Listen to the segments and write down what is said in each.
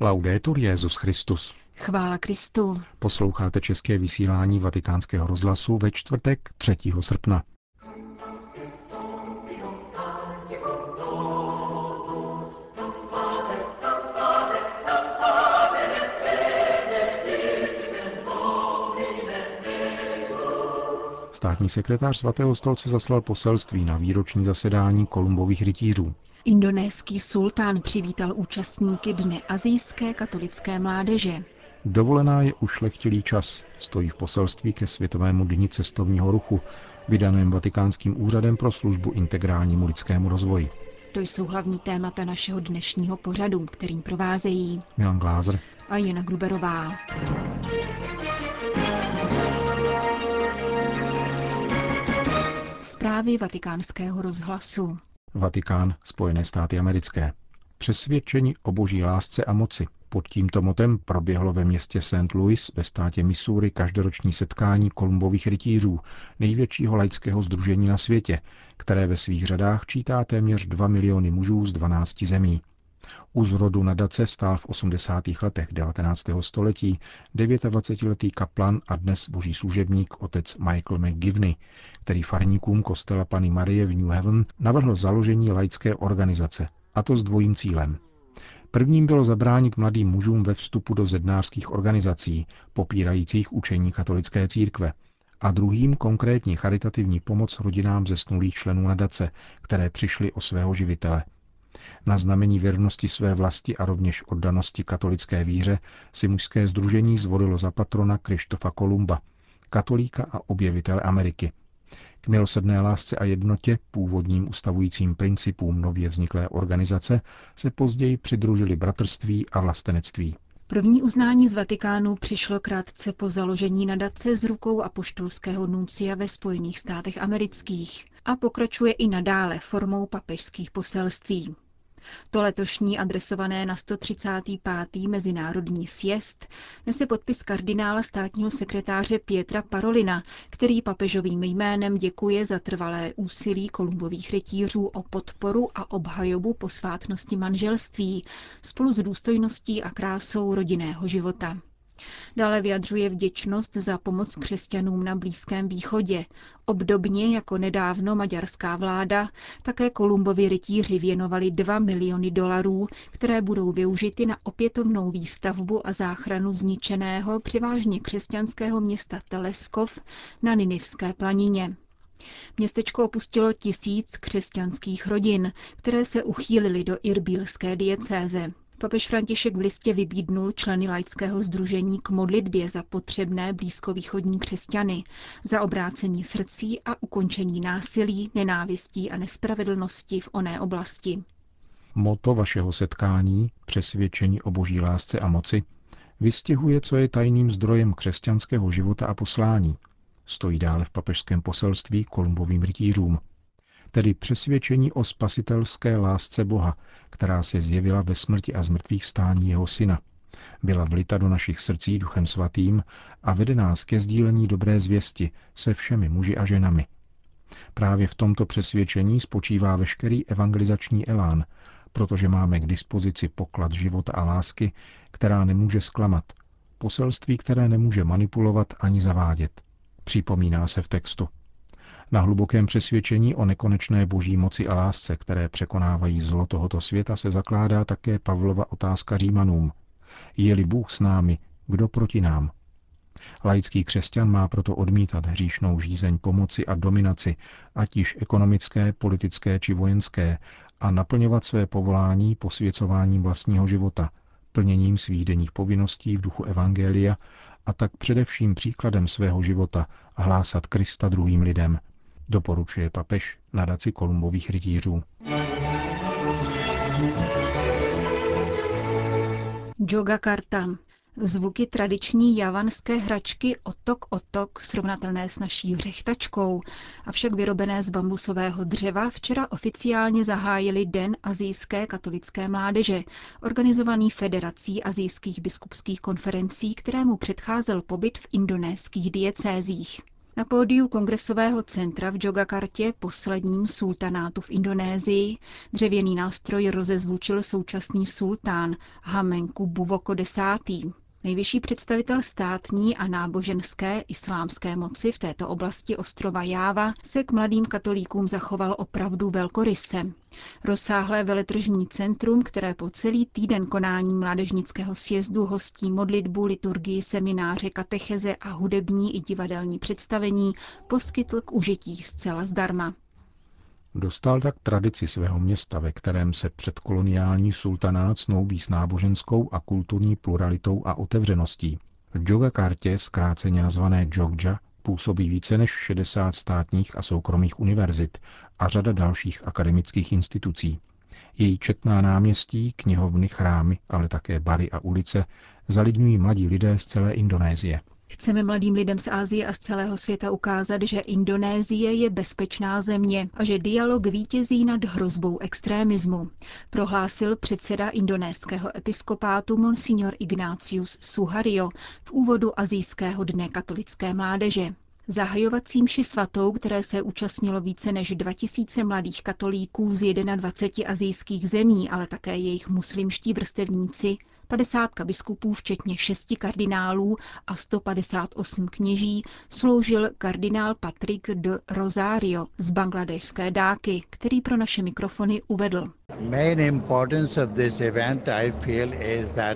Laudetur Jezus Christus. Chvála Kristu. Posloucháte české vysílání Vatikánského rozhlasu ve čtvrtek 3. srpna. Státní sekretář svatého stolce zaslal poselství na výroční zasedání Kolumbových rytířů. Indonéský sultán přivítal účastníky Dne azijské katolické mládeže. Dovolená je ušlechtilý čas, stojí v poselství ke Světovému dni cestovního ruchu, vydaném Vatikánským úřadem pro službu integrálnímu lidskému rozvoji. To jsou hlavní témata našeho dnešního pořadu, kterým provázejí Milan Glázer a Jana Gruberová. Zprávy vatikánského rozhlasu. Vatikán, Spojené státy americké. Přesvědčení o boží lásce a moci. Pod tímto motem proběhlo ve městě St. Louis ve státě Missouri každoroční setkání kolumbových rytířů, největšího laického združení na světě, které ve svých řadách čítá téměř 2 miliony mužů z 12 zemí. U zrodu nadace stál v 80. letech 19. století 29-letý kaplan a dnes boží služebník otec Michael McGivney, který farníkům kostela Pany Marie v New Haven navrhl založení laické organizace, a to s dvojím cílem. Prvním bylo zabránit mladým mužům ve vstupu do zednářských organizací, popírajících učení katolické církve, a druhým konkrétní charitativní pomoc rodinám zesnulých členů nadace, které přišly o svého živitele – na znamení věrnosti své vlasti a rovněž oddanosti katolické víře si mužské združení zvolilo za patrona Krištofa Kolumba, katolíka a objevitele Ameriky. K milosedné lásce a jednotě, původním ustavujícím principům nově vzniklé organizace, se později přidružili bratrství a vlastenectví. První uznání z Vatikánu přišlo krátce po založení nadace z rukou apoštolského nuncia ve Spojených státech amerických a pokračuje i nadále formou papežských poselství. To letošní adresované na 135. mezinárodní sjezd nese podpis kardinála státního sekretáře Pietra Parolina, který papežovým jménem děkuje za trvalé úsilí kolumbových rytířů o podporu a obhajobu posvátnosti manželství spolu s důstojností a krásou rodinného života. Dále vyjadřuje vděčnost za pomoc křesťanům na Blízkém východě. Obdobně jako nedávno maďarská vláda, také Kolumbovi rytíři věnovali 2 miliony dolarů, které budou využity na opětovnou výstavbu a záchranu zničeného převážně křesťanského města Teleskov na Ninivské planině. Městečko opustilo tisíc křesťanských rodin, které se uchýlily do irbílské diecéze. Papež František v listě vybídnul členy laického združení k modlitbě za potřebné blízkovýchodní křesťany, za obrácení srdcí a ukončení násilí, nenávistí a nespravedlnosti v oné oblasti. Moto vašeho setkání, přesvědčení o boží lásce a moci, vystihuje, co je tajným zdrojem křesťanského života a poslání. Stojí dále v papežském poselství Kolumbovým rytířům – tedy přesvědčení o spasitelské lásce Boha, která se zjevila ve smrti a zmrtvých stání jeho syna. Byla vlita do našich srdcí duchem svatým a vede nás ke sdílení dobré zvěsti se všemi muži a ženami. Právě v tomto přesvědčení spočívá veškerý evangelizační elán, protože máme k dispozici poklad života a lásky, která nemůže zklamat, poselství, které nemůže manipulovat ani zavádět. Připomíná se v textu. Na hlubokém přesvědčení o nekonečné boží moci a lásce, které překonávají zlo tohoto světa, se zakládá také Pavlova otázka Římanům. Je-li Bůh s námi, kdo proti nám? Laický křesťan má proto odmítat hříšnou žízeň pomoci a dominaci, ať již ekonomické, politické či vojenské, a naplňovat své povolání posvěcováním vlastního života, plněním svých denních povinností v duchu Evangelia a tak především příkladem svého života hlásat Krista druhým lidem, doporučuje papež nadaci Kolumbových rytířů. Jogakarta. Zvuky tradiční javanské hračky otok otok, srovnatelné s naší hřechtačkou, avšak vyrobené z bambusového dřeva, včera oficiálně zahájili Den azijské katolické mládeže, organizovaný Federací azijských biskupských konferencí, kterému předcházel pobyt v indonéských diecézích. Na pódiu kongresového centra v Jogakartě, posledním sultanátu v Indonésii, dřevěný nástroj rozezvučil současný sultán Hamenku Buvoko X. Nejvyšší představitel státní a náboženské islámské moci v této oblasti ostrova Jáva se k mladým katolíkům zachoval opravdu velkoryse. Rozsáhlé veletržní centrum, které po celý týden konání mládežnického sjezdu hostí modlitbu, liturgii, semináře, katecheze a hudební i divadelní představení, poskytl k užití zcela zdarma. Dostal tak tradici svého města, ve kterém se předkoloniální sultanát snoubí s náboženskou a kulturní pluralitou a otevřeností. V Jogakartě, zkráceně nazvané Jogja, působí více než 60 státních a soukromých univerzit a řada dalších akademických institucí. Její četná náměstí, knihovny, chrámy, ale také bary a ulice zalidňují mladí lidé z celé Indonésie – Chceme mladým lidem z Ázie a z celého světa ukázat, že Indonésie je bezpečná země a že dialog vítězí nad hrozbou extrémismu, prohlásil předseda indonéského episkopátu Monsignor Ignácius Suhario v úvodu Azijského dne katolické mládeže. Zahajovací mši svatou, které se účastnilo více než 2000 mladých katolíků z 21 azijských zemí, ale také jejich muslimští vrstevníci, 50 biskupů, včetně šesti kardinálů a 158 kněží, sloužil kardinál Patrick de Rosario z bangladešské dáky, který pro naše mikrofony uvedl.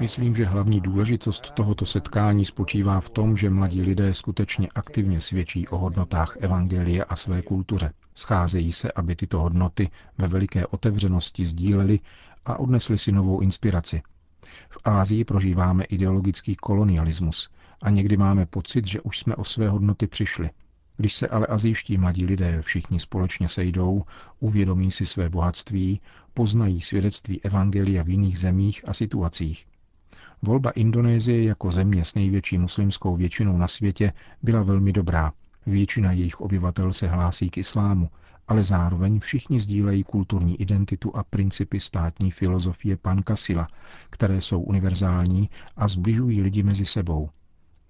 Myslím, že hlavní důležitost tohoto setkání spočívá v tom, že mladí lidé skutečně aktivně svědčí o hodnotách Evangelie a své kultuře. Scházejí se, aby tyto hodnoty ve veliké otevřenosti sdíleli a odnesli si novou inspiraci, v Ázii prožíváme ideologický kolonialismus a někdy máme pocit, že už jsme o své hodnoty přišli. Když se ale azijští mladí lidé všichni společně sejdou, uvědomí si své bohatství, poznají svědectví Evangelia v jiných zemích a situacích. Volba Indonésie jako země s největší muslimskou většinou na světě byla velmi dobrá. Většina jejich obyvatel se hlásí k islámu ale zároveň všichni sdílejí kulturní identitu a principy státní filozofie Pankasila, které jsou univerzální a zbližují lidi mezi sebou.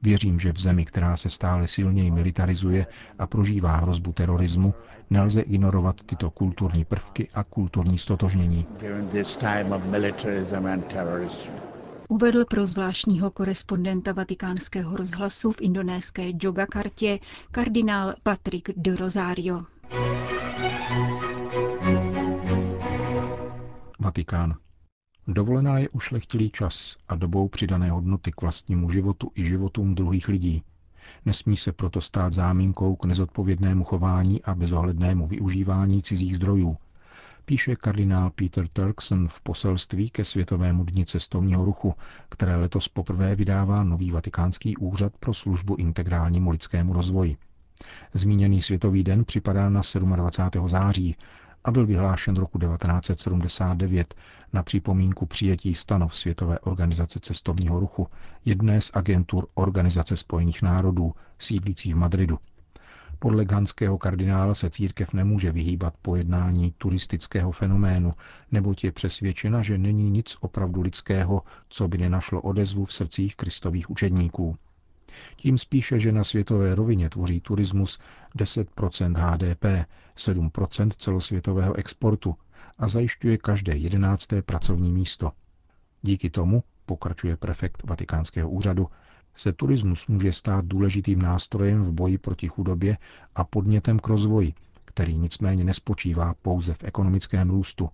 Věřím, že v zemi, která se stále silněji militarizuje a prožívá hrozbu terorismu, nelze ignorovat tyto kulturní prvky a kulturní stotožnění. Uvedl pro zvláštního korespondenta vatikánského rozhlasu v indonéské Jogakartě kardinál Patrick de Rosario. Vatikán. Dovolená je ušlechtilý čas a dobou přidané hodnoty k vlastnímu životu i životům druhých lidí. Nesmí se proto stát záminkou k nezodpovědnému chování a bezohlednému využívání cizích zdrojů, píše kardinál Peter Turkson v poselství ke Světovému dni cestovního ruchu, které letos poprvé vydává nový vatikánský úřad pro službu integrálnímu lidskému rozvoji. Zmíněný Světový den připadá na 27. září a byl vyhlášen roku 1979 na připomínku přijetí stanov Světové organizace cestovního ruchu, jedné z agentur Organizace spojených národů, sídlící v Madridu. Podle ganského kardinála se církev nemůže vyhýbat pojednání turistického fenoménu, neboť je přesvědčena, že není nic opravdu lidského, co by nenašlo odezvu v srdcích kristových učedníků. Tím spíše, že na světové rovině tvoří turismus 10% HDP, 7% celosvětového exportu a zajišťuje každé jedenácté pracovní místo. Díky tomu, pokračuje prefekt Vatikánského úřadu, se turismus může stát důležitým nástrojem v boji proti chudobě a podnětem k rozvoji, který nicméně nespočívá pouze v ekonomickém růstu,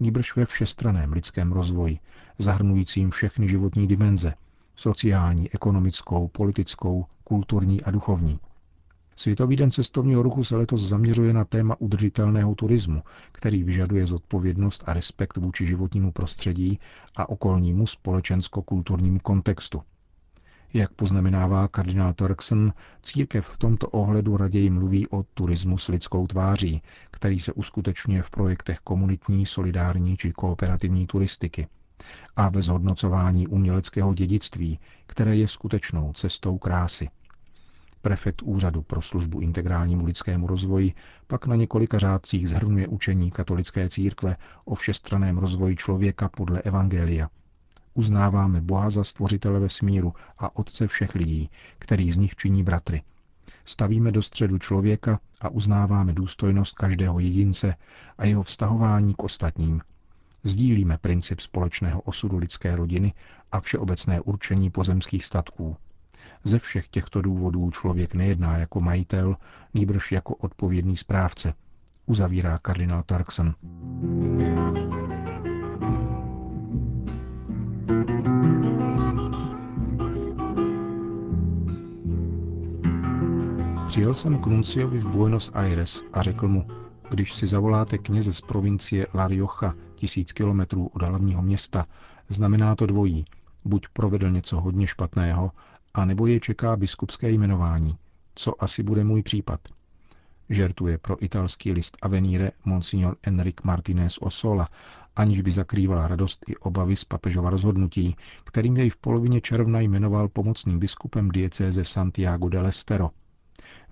níbrž ve všestraném lidském rozvoji, zahrnujícím všechny životní dimenze – sociální, ekonomickou, politickou, kulturní a duchovní. Světový den cestovního ruchu se letos zaměřuje na téma udržitelného turismu, který vyžaduje zodpovědnost a respekt vůči životnímu prostředí a okolnímu společensko-kulturnímu kontextu. Jak poznamenává kardinál Turkson, církev v tomto ohledu raději mluví o turismu s lidskou tváří, který se uskutečňuje v projektech komunitní, solidární či kooperativní turistiky – a ve zhodnocování uměleckého dědictví, které je skutečnou cestou krásy. Prefekt Úřadu pro službu integrálnímu lidskému rozvoji pak na několika řádcích zhrnuje učení katolické církve o všestraném rozvoji člověka podle Evangelia. Uznáváme Boha za stvořitele vesmíru a Otce všech lidí, který z nich činí bratry. Stavíme do středu člověka a uznáváme důstojnost každého jedince a jeho vztahování k ostatním. Sdílíme princip společného osudu lidské rodiny a všeobecné určení pozemských statků. Ze všech těchto důvodů člověk nejedná jako majitel, nýbrž jako odpovědný správce, uzavírá kardinál Tarkson. Přijel jsem k Nunciovi v Buenos Aires a řekl mu, když si zavoláte kněze z provincie La Rioja, tisíc kilometrů od hlavního města, znamená to dvojí. Buď provedl něco hodně špatného, a nebo je čeká biskupské jmenování, co asi bude můj případ. Žertuje pro italský list Avenire monsignor Enric Martinez Osola, aniž by zakrývala radost i obavy z papežova rozhodnutí, kterým jej v polovině června jmenoval pomocným biskupem diecéze Santiago de Lestero –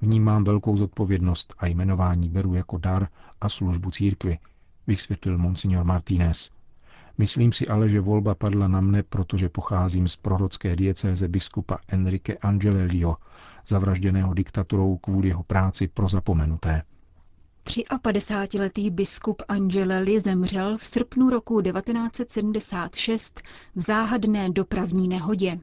Vnímám velkou zodpovědnost a jmenování beru jako dar a službu církvi, vysvětlil monsignor Martínez. Myslím si ale, že volba padla na mne, protože pocházím z prorocké diecéze biskupa Enrique Angelelio, zavražděného diktaturou kvůli jeho práci pro zapomenuté. 53-letý biskup Angelelli zemřel v srpnu roku 1976 v záhadné dopravní nehodě.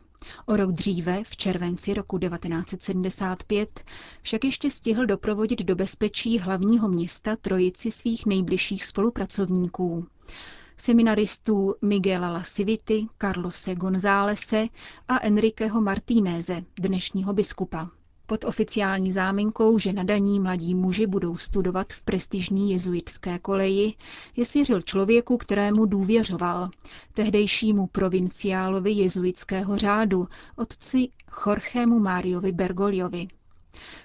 O rok dříve, v červenci roku 1975, však ještě stihl doprovodit do bezpečí hlavního města trojici svých nejbližších spolupracovníků. Seminaristů Miguela Lasivity, Carlose Gonzálese a Enriqueho Martínéze, dnešního biskupa pod oficiální záminkou, že nadaní mladí muži budou studovat v prestižní jezuitské koleji, je svěřil člověku, kterému důvěřoval, tehdejšímu provinciálovi jezuitského řádu, otci Jorgému Máriovi Bergoliovi.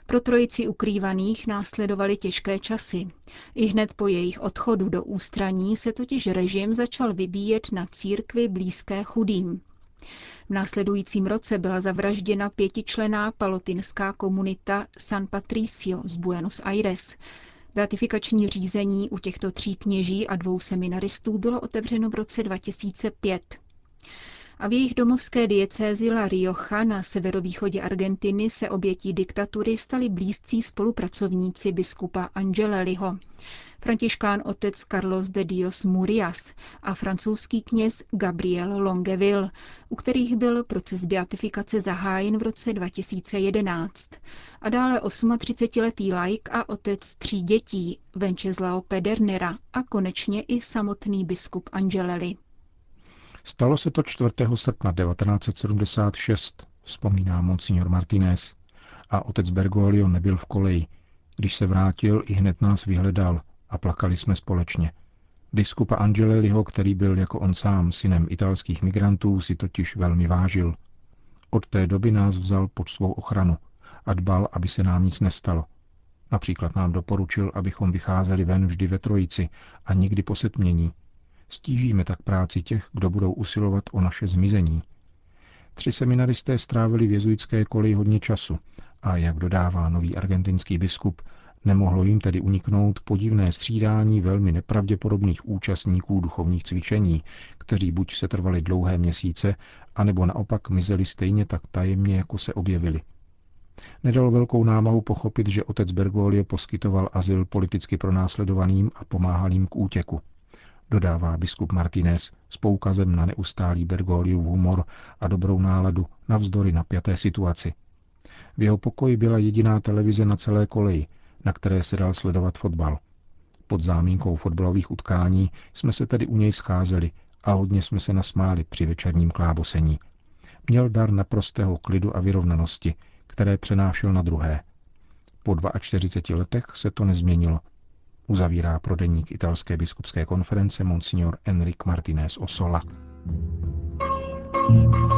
Pro trojici ukrývaných následovaly těžké časy. I hned po jejich odchodu do ústraní se totiž režim začal vybíjet na církvi blízké chudým. V následujícím roce byla zavražděna pětičlená palotinská komunita San Patricio z Buenos Aires. Beatifikační řízení u těchto tří kněží a dvou seminaristů bylo otevřeno v roce 2005. A v jejich domovské diecézi La Rioja na severovýchodě Argentiny se obětí diktatury stali blízcí spolupracovníci biskupa Angeleliho františkán otec Carlos de Dios Murias a francouzský kněz Gabriel Longeville, u kterých byl proces beatifikace zahájen v roce 2011. A dále 38-letý laik a otec tří dětí Venceslao Pedernera a konečně i samotný biskup Angeleli. Stalo se to 4. srpna 1976, vzpomíná monsignor Martinez. A otec Bergoglio nebyl v koleji. Když se vrátil, i hned nás vyhledal a plakali jsme společně. Biskupa Angeleliho, který byl jako on sám synem italských migrantů, si totiž velmi vážil. Od té doby nás vzal pod svou ochranu a dbal, aby se nám nic nestalo. Například nám doporučil, abychom vycházeli ven vždy ve trojici a nikdy po setmění. Stížíme tak práci těch, kdo budou usilovat o naše zmizení. Tři seminaristé strávili v jezuitské koleji hodně času a, jak dodává nový argentinský biskup, Nemohlo jim tedy uniknout podivné střídání velmi nepravděpodobných účastníků duchovních cvičení, kteří buď se trvali dlouhé měsíce, anebo naopak mizeli stejně tak tajemně, jako se objevili. Nedalo velkou námahu pochopit, že otec Bergoglio poskytoval azyl politicky pronásledovaným a pomáhal jim k útěku. Dodává biskup Martinez s poukazem na neustálý Bergogliův humor a dobrou náladu navzdory napjaté situaci. V jeho pokoji byla jediná televize na celé koleji, na které se dal sledovat fotbal. Pod zámínkou fotbalových utkání jsme se tedy u něj scházeli a hodně jsme se nasmáli při večerním klábosení. Měl dar naprostého klidu a vyrovnanosti, které přenášel na druhé. Po 42 letech se to nezměnilo. Uzavírá pro deník italské biskupské konference monsignor Enric Martinez Osola. thank